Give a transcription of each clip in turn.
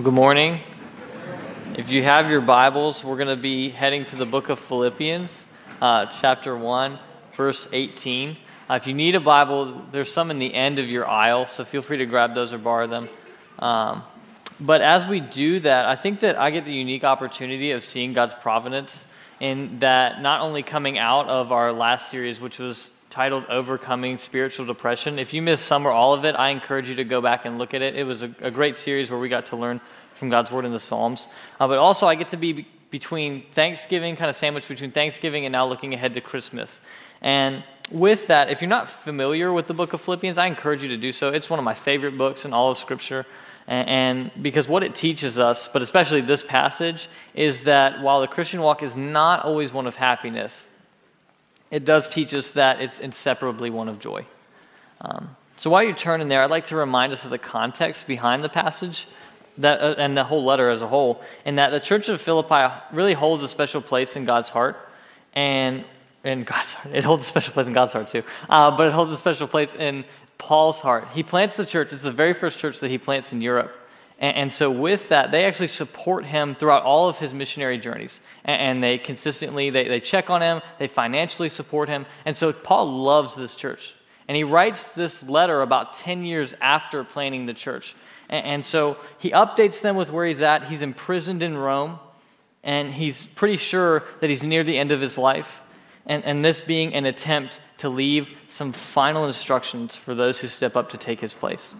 Good morning. If you have your Bibles, we're going to be heading to the book of Philippians, uh, chapter 1, verse 18. Uh, if you need a Bible, there's some in the end of your aisle, so feel free to grab those or borrow them. Um, but as we do that, I think that I get the unique opportunity of seeing God's providence in that not only coming out of our last series, which was titled Overcoming Spiritual Depression. If you missed some or all of it, I encourage you to go back and look at it. It was a, a great series where we got to learn from God's Word in the Psalms. Uh, but also, I get to be between Thanksgiving, kind of sandwiched between Thanksgiving and now looking ahead to Christmas. And with that, if you're not familiar with the book of Philippians, I encourage you to do so. It's one of my favorite books in all of Scripture. And, and because what it teaches us, but especially this passage, is that while the Christian walk is not always one of happiness, it does teach us that it's inseparably one of joy. Um, so while you're turning there, I'd like to remind us of the context behind the passage that, uh, and the whole letter as a whole, in that the church of Philippi really holds a special place in God's heart. And in God's heart, it holds a special place in God's heart too, uh, but it holds a special place in Paul's heart. He plants the church, it's the very first church that he plants in Europe. And, and, so, with that, they actually support him throughout all of his missionary journeys. And, and, they consistently they, they check on him, they financially support him. And so, Paul loves this church. And he writes this letter about 10 years after planting the church. And, and so, he updates them with where he's at. He's imprisoned in Rome, and he's pretty sure that he's near the end of his life. And, and this being an attempt to leave some final instructions for those who step up to take his place.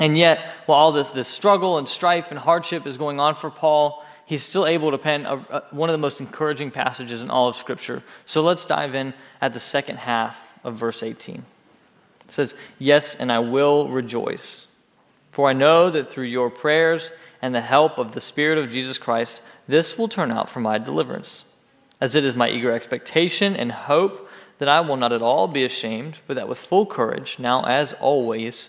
And yet, while all this, this struggle and strife and hardship is going on for Paul, he's still able to pen a, a, one of the most encouraging passages in all of Scripture. So let's dive in at the second half of verse 18. It says, Yes, and I will rejoice, for I know that through your prayers and the help of the Spirit of Jesus Christ, this will turn out for my deliverance. As it is my eager expectation and hope that I will not at all be ashamed, but that with full courage, now as always,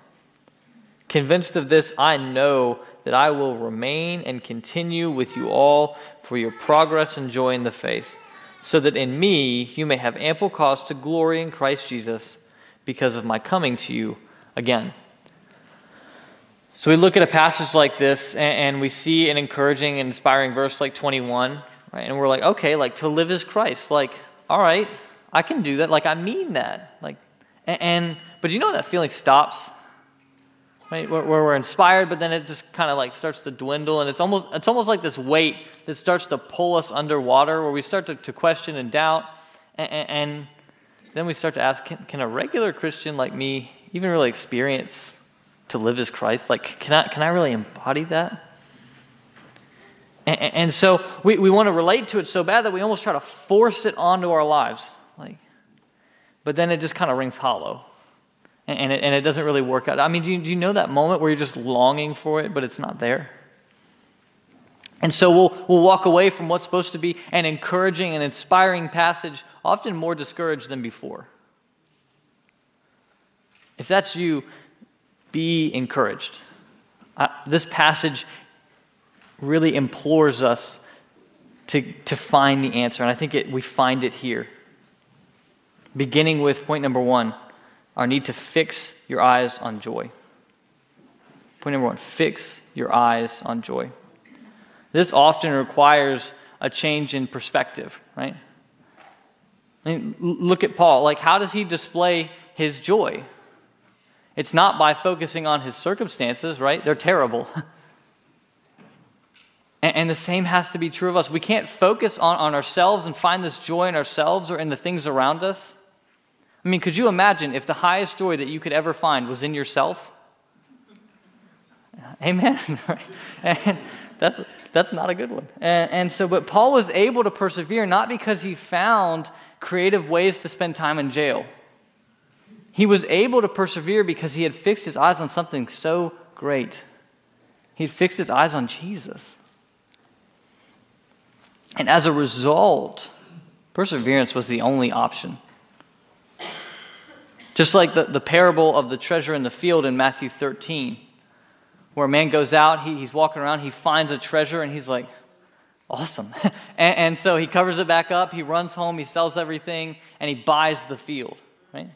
Convinced of this, I know that I will remain and continue with you all for your progress and joy in the faith, so that in me you may have ample cause to glory in Christ Jesus because of my coming to you again. So we look at a passage like this and, we see an encouraging and inspiring verse like 21, right? And we're like, okay, like to live is Christ. Like, all right, I can do that. Like, I mean that. Like, and, and but you know that feeling stops right? Where, where we're inspired, but then it just kind of like starts to dwindle, and it's almost it's almost like this weight that starts to pull us underwater, where we start to, to question and doubt, and, and then we start to ask, can, can a regular Christian like me even really experience to live as Christ? Like, can I can I really embody that? And, and so we, we want to relate to it so bad that we almost try to force it onto our lives, like, but then it just kind of rings hollow and it, and it doesn't really work out. I mean, do you, do you know that moment where you're just longing for it, but it's not there? And so we'll, we'll walk away from what's supposed to be an encouraging and inspiring passage, often more discouraged than before. If that's you, be encouraged. This passage really implores us to, to find the answer, and I think it, we find it here. Beginning with point number one our need to fix your eyes on joy. Point number one fix your eyes on joy. This often requires a change in perspective, right? I mean, look at Paul. Like, how does he display his joy? It's not by focusing on his circumstances, right? They're terrible. and, the same has to be true of us. We can't focus on, on ourselves and find this joy in ourselves or in the things around us. I mean, could you imagine if the highest joy that you could ever find was in yourself? Amen. and that's, that's not a good one. And, and so, but Paul was able to persevere not because he found creative ways to spend time in jail. He was able to persevere because he had fixed his eyes on something so great. He had fixed his eyes on Jesus. And as a result, perseverance was the only option. Just like the, the parable of the treasure in the field in Matthew 13, where a man goes out, he, he's walking around, he finds a treasure, and he's like, awesome. and, and so he covers it back up, he runs home, he sells everything, and he buys the field, right?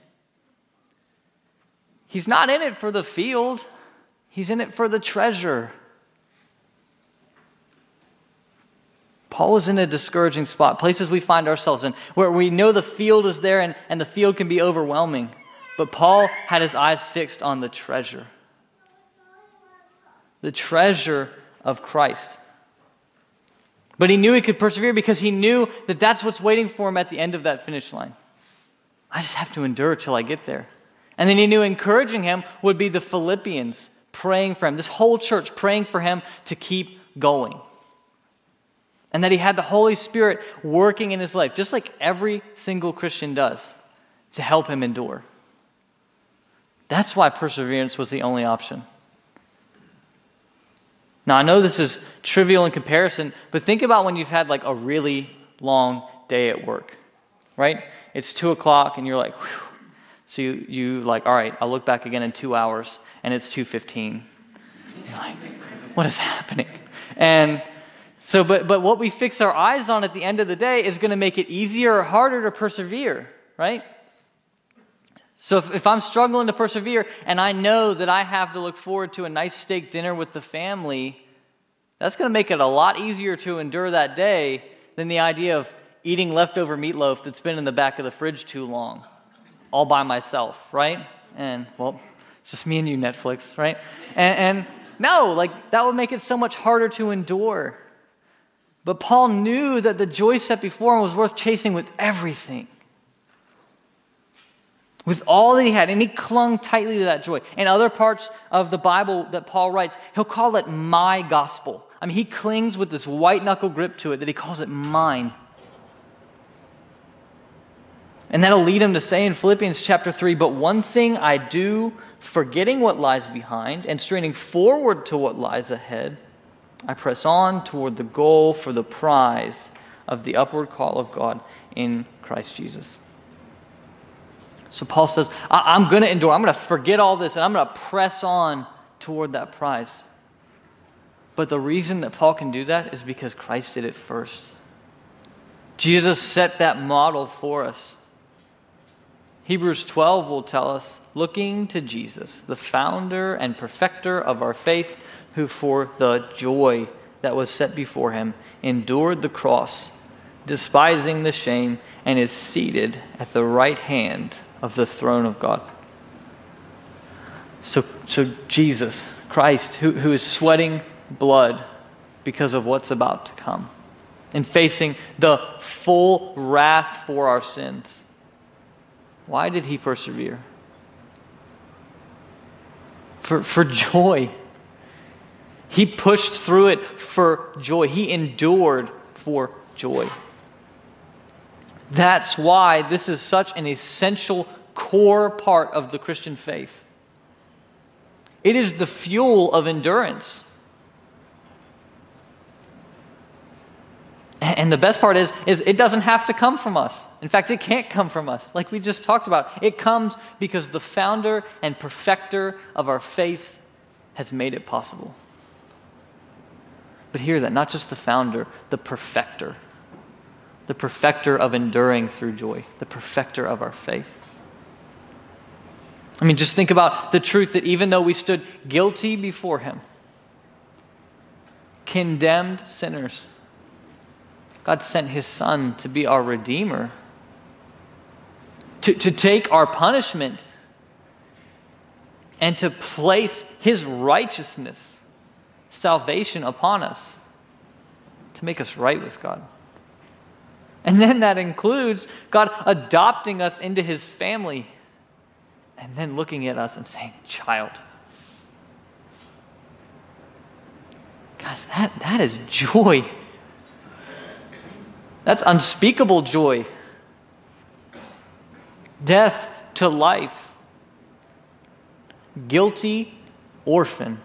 He's not in it for the field, he's in it for the treasure. Paul is in a discouraging spot, places we find ourselves in, where we know the field is there and, and the field can be overwhelming. But Paul had his eyes fixed on the treasure the treasure of Christ. But he knew he could persevere because he knew that that's what's waiting for him at the end of that finish line. I just have to endure till I get there. And then he knew encouraging him would be the Philippians praying for him, this whole church praying for him to keep going. And that he had the Holy Spirit working in his life, just like every single Christian does, to help him endure. That's why perseverance was the only option. Now, I know this is trivial in comparison, but think about when you've had like a really long day at work, right? It's two o'clock and you're like, Whew. so you, you like, all right, I'll look back again in two hours and it's 2.15. You're like, what is happening? And so, but, but what we fix our eyes on at the end of the day is going to make it easier or harder to persevere, right? So if, if I'm struggling to persevere and I know that I have to look forward to a nice steak dinner with the family, that's going to make it a lot easier to endure that day than the idea of eating leftover meatloaf that's been in the back of the fridge too long, all by myself, right? And, well, it's just me and you, Netflix, right? And, and no, like, that would make it so much harder to endure. But Paul knew that the joy set before him was worth chasing with everything with all that he had, and he clung tightly to that joy. In other parts of the Bible that Paul writes, he'll call it my gospel. I mean, he clings with this white knuckle grip to it that he calls it mine. And that'll lead him to say in Philippians chapter 3 But one thing I do, forgetting what lies behind and straining forward to what lies ahead, I press on toward the goal for the prize of the upward call of God in Christ Jesus. So Paul says, I- am going to endure. I'm going to forget all this and I'm going to press on toward that prize. But the reason that Paul can do that is because Christ did it first. Jesus set that model for us. Hebrews 12 will tell us looking to Jesus, the founder and perfecter of our faith, who for the joy that was set before him endured the cross, despising the shame, and is seated at the right hand of the throne of God. So, so Jesus, Christ, who, who is sweating blood because of what's about to come and facing the full wrath for our sins. Why did he persevere? For, for joy. He pushed through it for joy. He endured for joy. That's why this is such an essential core part of the Christian faith. It is the fuel of endurance. And the best part is, is it doesn't have to come from us. In fact, it can't come from us, like we just talked about. It comes because the founder and perfecter of our faith has made it possible. But hear that, not just the founder, the perfecter the perfecter of enduring through joy, the perfecter of our faith. I mean, just think about the truth that even though we stood guilty before Him, condemned sinners, God sent His Son to be our Redeemer, to, to take our punishment, and to place His righteousness, salvation upon us, to make us right with God. And then that includes God adopting us into his family and then looking at us and saying, Child. Guys, that, that is joy. That's unspeakable joy. Death to life. Guilty orphan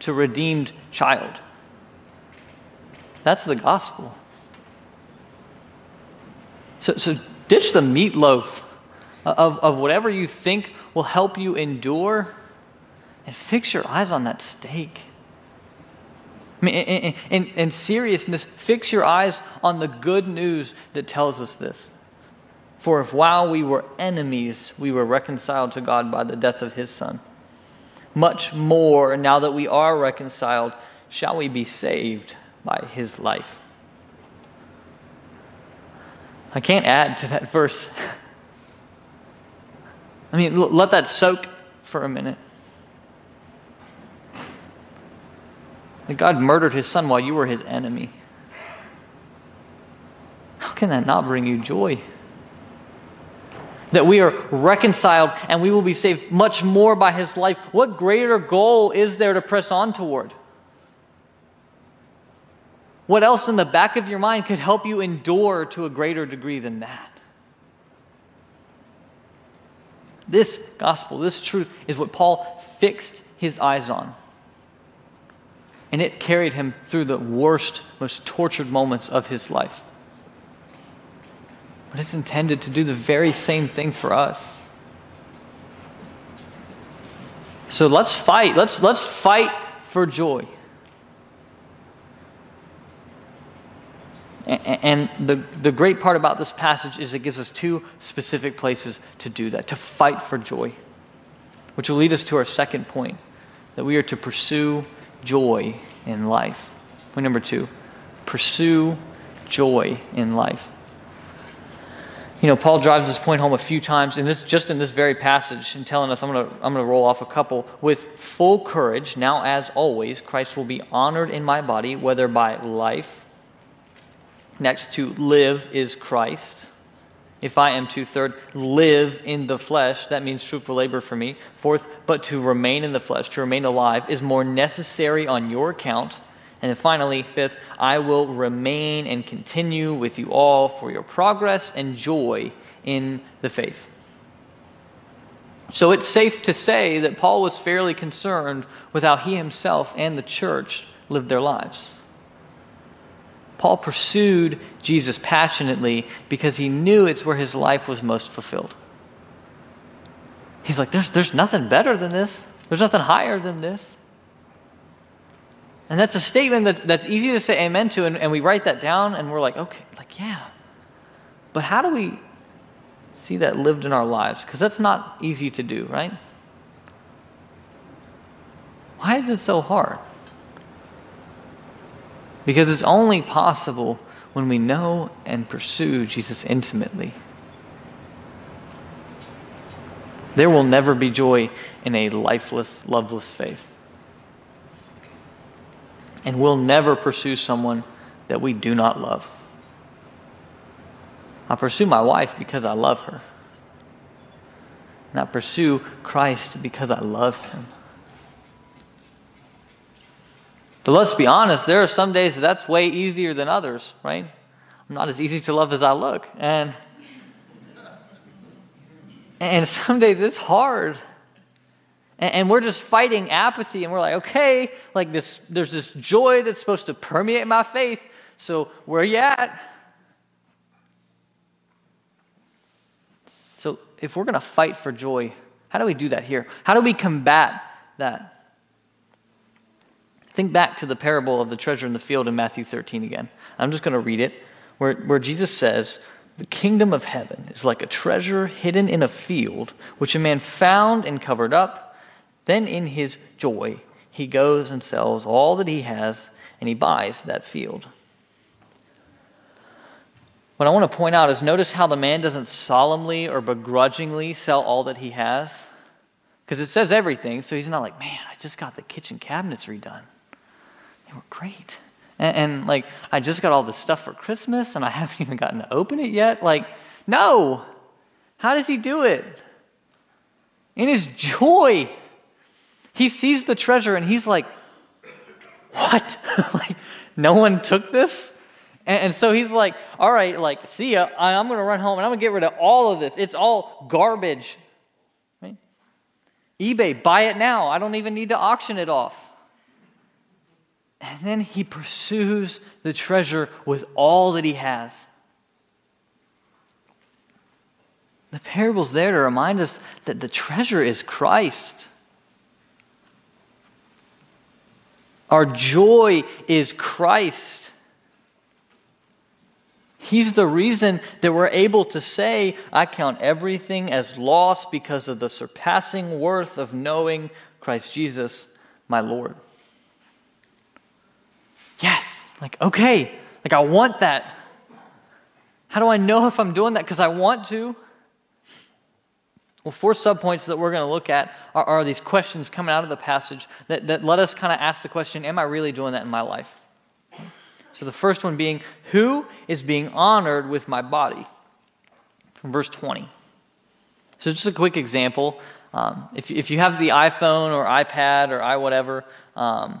to redeemed child. That's the gospel. So, so ditch the meatloaf of, of whatever you think will help you endure and fix your eyes on that steak. I mean, in, in, in, seriousness, fix your eyes on the good news that tells us this. For if while we were enemies, we were reconciled to God by the death of his Son, much more, now that we are reconciled, shall we be saved by his life. I can't add to that verse. I mean, let that soak for a minute. That God murdered his son while you were his enemy. How can that not bring you joy? That we are reconciled and we will be saved much more by his life. What greater goal is there to press on toward? What else in the back of your mind could help you endure to a greater degree than that? This gospel, this truth, is what Paul fixed his eyes on. And it carried him through the worst, most tortured moments of his life. But it's intended to do the very same thing for us. So let's fight. Let's, let's fight for joy. And the, the great part about this passage is it gives us two specific places to do that, to fight for joy, which will lead us to our second point that we are to pursue joy in life. Point number two pursue joy in life. You know, Paul drives this point home a few times, in this, just in this very passage, and telling us, I'm going to I'm going to roll off a couple. With full courage, now as always, Christ will be honored in my body, whether by life Next, to live is Christ. If I am to, third, live in the flesh, that means fruitful labor for me. Fourth, but to remain in the flesh, to remain alive, is more necessary on your account. And then finally, fifth, I will remain and continue with you all for your progress and joy in the faith. So it's safe to say that Paul was fairly concerned with how he himself and the church lived their lives. Paul pursued Jesus passionately because he knew it's where his life was most fulfilled. He's like, there's, there's nothing better than this, there's nothing higher than this. And that's a statement that's, that's easy to say amen to, and, and we write that down and we're like, okay, like, yeah. But how do we see that lived in our lives? Because that's not easy to do, right? Why is it so hard? Because it's only possible when we know and pursue Jesus intimately. There will never be joy in a lifeless, loveless faith. And we'll never pursue someone that we do not love. I pursue my wife because I love her. And I pursue Christ because I love him. But let's be honest, there are some days that that's way easier than others, right? I'm not as easy to love as I look. And, and some days it's hard. And, and we're just fighting apathy, and we're like, okay, like this, there's this joy that's supposed to permeate my faith. So where you at? So if we're going to fight for joy, how do we do that here? How do we combat that? Think back to the parable of the treasure in the field in Matthew 13 again. I'm just going to read it, where, where Jesus says, The kingdom of heaven is like a treasure hidden in a field, which a man found and covered up. Then, in his joy, he goes and sells all that he has and he buys that field. What I want to point out is notice how the man doesn't solemnly or begrudgingly sell all that he has. Because it says everything, so he's not like, man, I just got the kitchen cabinets redone. They were great. And, and, like, I just got all this stuff for Christmas and I haven't even gotten to open it yet. Like, no. How does he do it? In his joy. He sees the treasure and he's like, what? like, no one took this? And, so he's like, all right, like, see ya. I, I'm going to run home and I'm going to get rid of all of this. It's all garbage. Right? eBay, buy it now. I don't even need to auction it off. And then he pursues the treasure with all that he has. The parable's there to remind us that the treasure is Christ. Our joy is Christ. He's the reason that we're able to say, I count everything as loss because of the surpassing worth of knowing Christ Jesus, my Lord. Yes, like, okay, like I want that. How do I know if I'm doing that? Because I want to. Well, four subpoints that we're going to look at are, are, these questions coming out of the passage that, that let us kind of ask the question Am I really doing that in my life? So the first one being, Who is being honored with my body? From verse 20. So just a quick example. Um, if, if you have the iPhone or iPad or i whatever, um,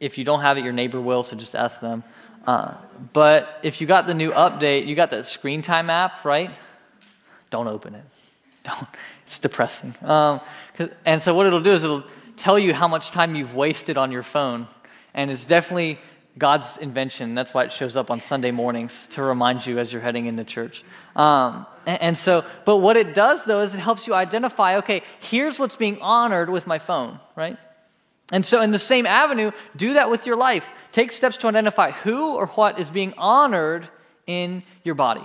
if you don't have it, your neighbor will, so just ask them. Uh, but if you got the new update, you got that screen time app, right? Don't open it. Don't. It's depressing. Um, and so what it'll do is it'll tell you how much time you've wasted on your phone. And it's definitely God's invention. That's why it shows up on Sunday mornings to remind you as you're heading into church. Um, and, and so, but what it does though is it helps you identify okay, here's what's being honored with my phone, right? And so, in the same avenue, do that with your life. Take steps to identify who or what is being honored in your body.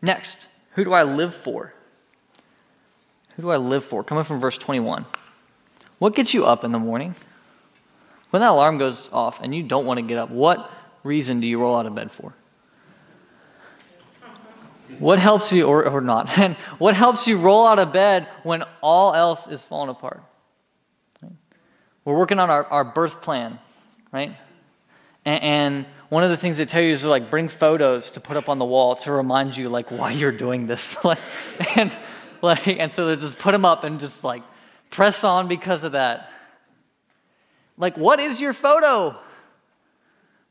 Next, who do I live for? Who do I live for? Coming from verse 21. What gets you up in the morning? When that alarm goes off and you don't want to get up, what reason do you roll out of bed for? What helps you, or, or not, and what helps you roll out of bed when all else is falling apart? We're working on our, our birth plan, right? And, and one of the things they tell you is to like bring photos to put up on the wall to remind you like why you're doing this. and like and so they just put them up and just like press on because of that. Like what is your photo?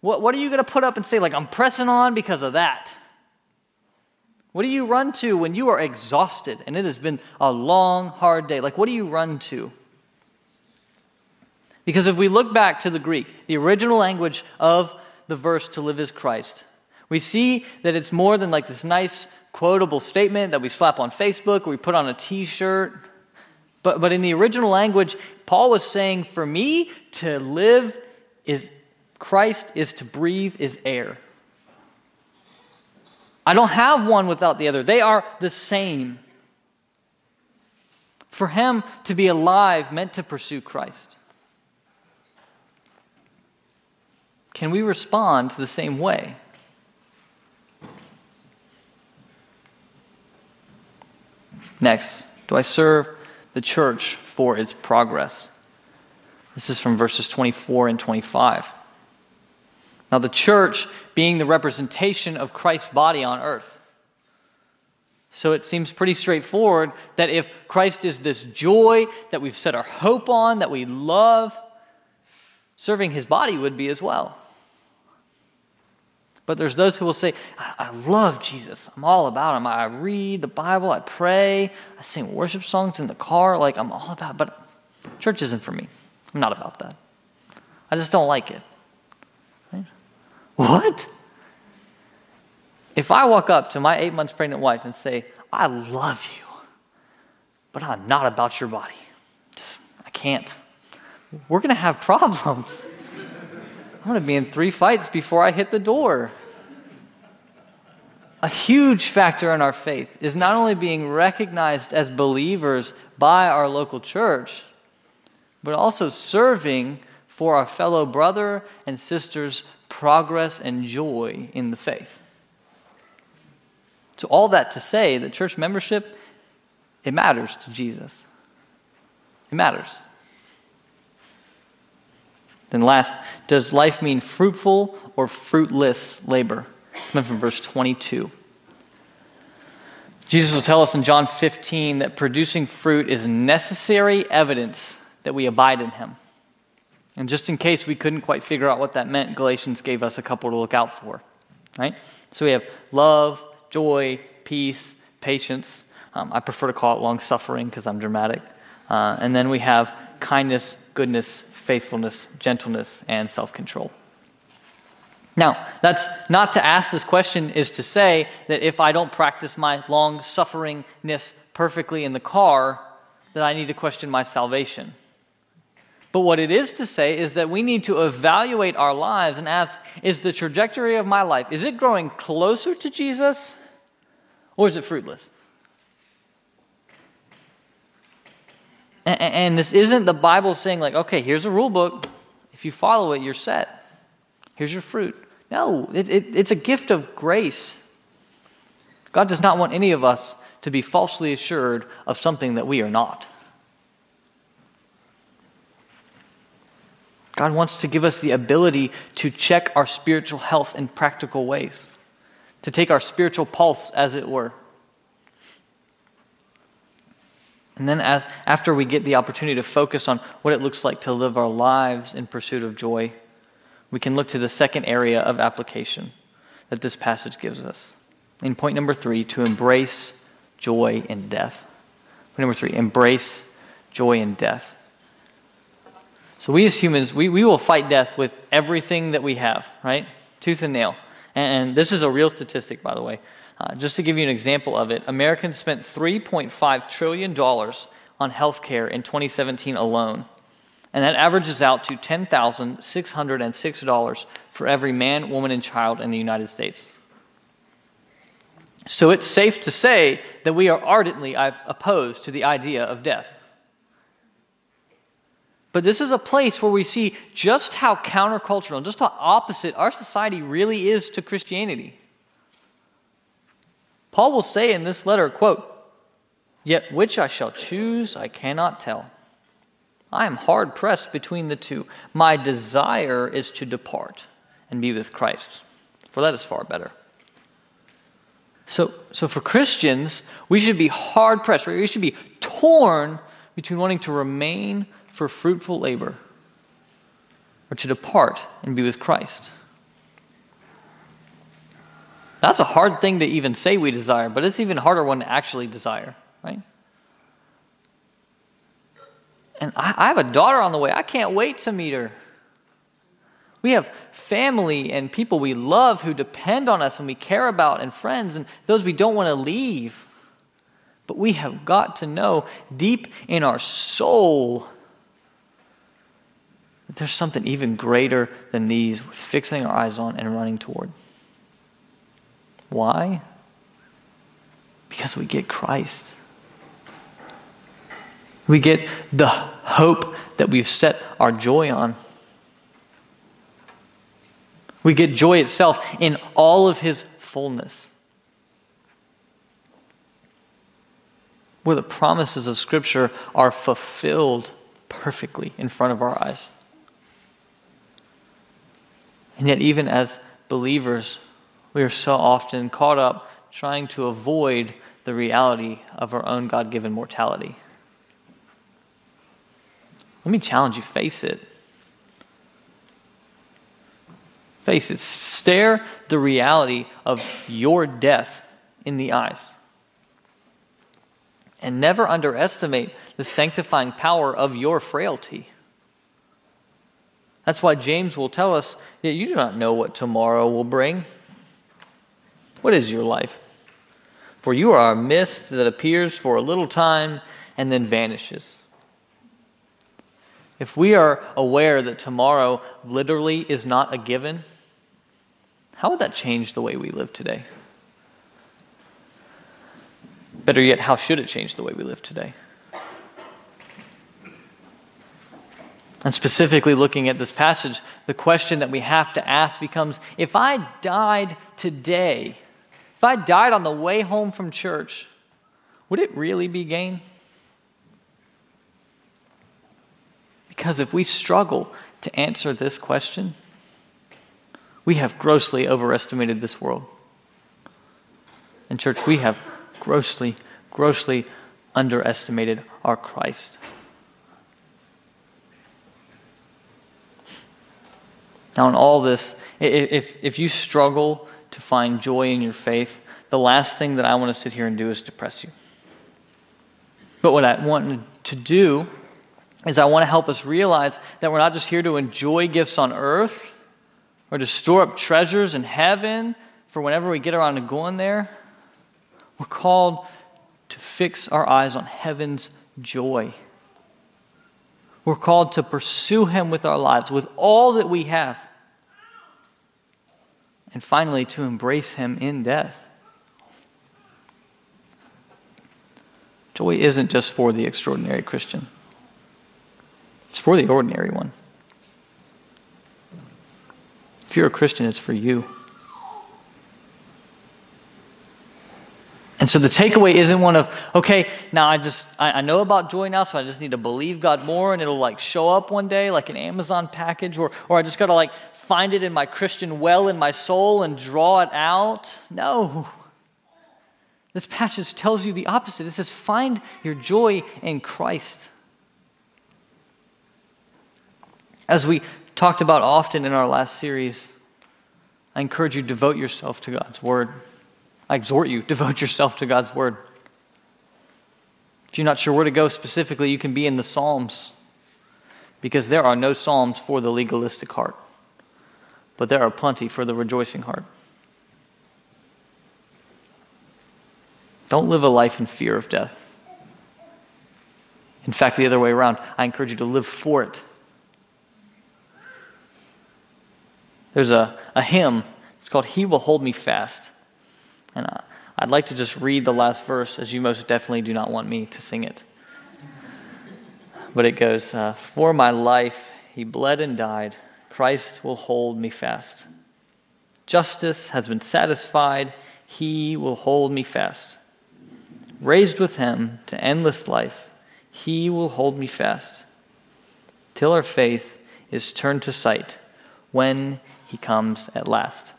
What what are you going to put up and say like I'm pressing on because of that? What do you run to when you are exhausted and it has been a long hard day? Like what do you run to? Because if we look back to the Greek, the original language of the verse to live is Christ. We see that it's more than like this nice quotable statement that we slap on Facebook or we put on a t shirt. But, but in the original language, Paul was saying, for me to live is Christ, is to breathe, is air. I don't have one without the other, they are the same. For him to be alive meant to pursue Christ. Can we respond the same way? Next, do I serve the church for its progress? This is from verses 24 and 25. Now, the church being the representation of Christ's body on earth. So it seems pretty straightforward that if Christ is this joy that we've set our hope on, that we love, serving his body would be as well. But there's those who will say, I, love Jesus. I'm all about him. I read the Bible, I pray, I sing worship songs in the car. Like, I'm all about. But church isn't for me. I'm not about that. I just don't like it. Right? What? If I walk up to my eight months pregnant wife and say, I love you, but I'm not about your body, just, I can't, we're going to have problems. I'm going to be in three fights before I hit the door. A huge factor in our faith is not only being recognized as believers by our local church, but also serving for our fellow brother and sister's progress and joy in the faith. So, all that to say that church membership, it matters to Jesus. It matters. Then, last, does life mean fruitful or fruitless labor? Coming from verse 22. Jesus will tell us in John 15 that producing fruit is necessary evidence that we abide in him. And just in case we couldn't quite figure out what that meant, Galatians gave us a couple to look out for. Right? So we have love, joy, peace, patience. Um, I prefer to call it long suffering because I'm dramatic. Uh, and then we have kindness, goodness, faithfulness, gentleness, and self control. Now, that's not to ask this question, is to say that if I don't practice my long sufferingness perfectly in the car, that I need to question my salvation. But what it is to say is that we need to evaluate our lives and ask is the trajectory of my life is it growing closer to Jesus or is it fruitless? And, this isn't the Bible saying like okay, here's a rule book. If you follow it, you're set. Here's your fruit. No, it, it, it's a gift of grace. God does not want any of us to be falsely assured of something that we are not. God wants to give us the ability to check our spiritual health in practical ways, to take our spiritual pulse, as it were. And then, after we get the opportunity to focus on what it looks like to live our lives in pursuit of joy, we can look to the second area of application that this passage gives us. In point number three, to embrace joy in death. Point number three, embrace joy in death. So, we as humans, we, we will fight death with everything that we have, right? Tooth and nail. And, and this is a real statistic, by the way. Uh, just to give you an example of it, Americans spent $3.5 trillion on health care in 2017 alone. And that averages out to $10,606 for every man, woman, and child in the United States. So it's safe to say that we are ardently opposed to the idea of death. But this is a place where we see just how countercultural, just how opposite our society really is to Christianity. Paul will say in this letter, quote, Yet which I shall choose, I cannot tell. I am hard pressed between the two. My desire is to depart and be with Christ, for that is far better. So, so for Christians, we should be hard pressed, right? We should be torn between wanting to remain for fruitful labor or to depart and be with Christ. That's a hard thing to even say we desire, but it's even harder one to actually desire, right? And I, I have a daughter on the way. I can't wait to meet her. We have family and people we love who depend on us and we care about, and friends, and those we don't want to leave. But we have got to know deep in our soul that there's something even greater than these with fixing our eyes on and running toward. Why? Because we get Christ. We get the hope that we've set our joy on. We get joy itself in all of his fullness. Where the promises of Scripture are fulfilled perfectly in front of our eyes. And yet, even as believers, we are so often caught up trying to avoid the reality of our own God given mortality. Let me challenge you face it. Face it. Stare the reality of your death in the eyes. And never underestimate the sanctifying power of your frailty. That's why James will tell us that you do not know what tomorrow will bring. What is your life? For you are a mist that appears for a little time and then vanishes. If we are aware that tomorrow literally is not a given, how would that change the way we live today? Better yet, how should it change the way we live today? And specifically looking at this passage, the question that we have to ask becomes if I died today, I died on the way home from church, would it really be gain? Because if we struggle to answer this question, we have grossly overestimated this world. In church, we have grossly, grossly underestimated our Christ. Now, in all this, if, if you struggle to find joy in your faith, the last thing that I want to sit here and do is depress you. But what I want to do is I want to help us realize that we're not just here to enjoy gifts on earth, or to store up treasures in heaven for whenever we get around to going there. We're called to fix our eyes on heaven's joy. We're called to pursue Him with our lives, with all that we have. And finally, to embrace Him in death. Joy isn't just for the extraordinary Christian, it's for the ordinary one. If you're a Christian, it's for you. And so the takeaway isn't one of, okay, now I just, I, I, know about joy now, so I just need to believe God more and it'll like show up one day like an Amazon package, or, or I just got to like find it in my Christian well in my soul and draw it out. No. This passage tells you the opposite. It says, find your joy in Christ. As we talked about often in our last series, I encourage you to devote yourself to God's Word. I exhort you, devote yourself to God's Word. If you're not sure where to go specifically, you can be in the Psalms because there are no Psalms for the legalistic heart, but there are plenty for the rejoicing heart. Don't live a life in fear of death. In fact, the other way around, I encourage you to live for it. There's a, a hymn, it's called He Will Hold Me Fast. And uh, I'd like to just read the last verse, as you most definitely do not want me to sing it. But it goes uh, For my life he bled and died, Christ will hold me fast. Justice has been satisfied, he will hold me fast. Raised with him to endless life, he will hold me fast. Till our faith is turned to sight when he comes at last.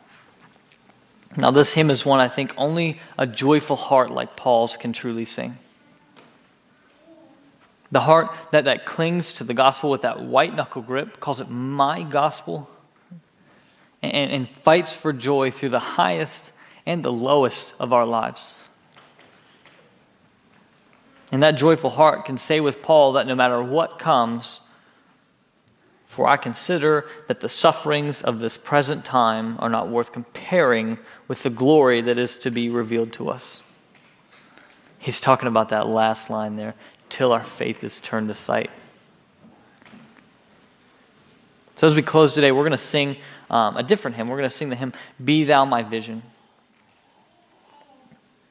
Now, this hymn is one I think only a joyful heart like Paul's can truly sing. The heart that, that clings to the gospel with that white knuckle grip, calls it my gospel, and, and fights for joy through the highest and the lowest of our lives. And that joyful heart can say with Paul that no matter what comes, for I consider that the sufferings of this present time are not worth comparing with the glory that is to be revealed to us. He's talking about that last line there till our faith is turned to sight. So, as we close today, we're going to sing um, a different hymn. We're going to sing the hymn, Be Thou My Vision.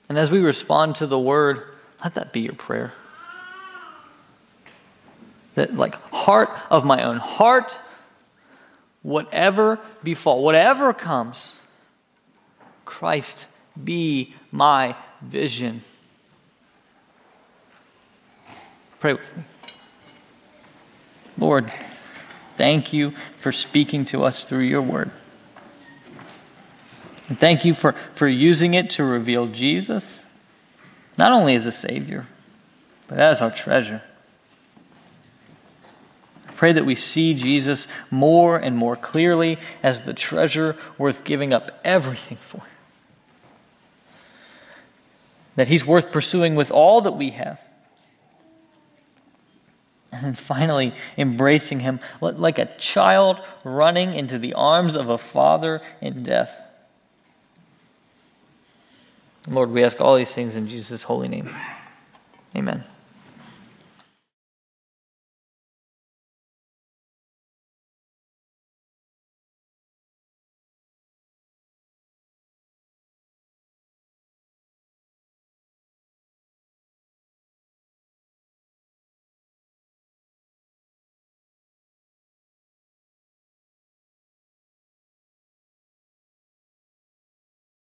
And as we respond to the word, let that be your prayer that like heart of my own heart, whatever befall, whatever comes, Christ be my vision. Pray with me. Lord, thank you for speaking to us through your word. And thank you for, for using it to reveal Jesus, not only as a Savior, but as our treasure. Pray that we see Jesus more and more clearly as the treasure worth giving up everything for. That he's worth pursuing with all that we have. And then finally, embracing him like a child running into the arms of a father in death. Lord, we ask all these things in Jesus' holy name. Amen.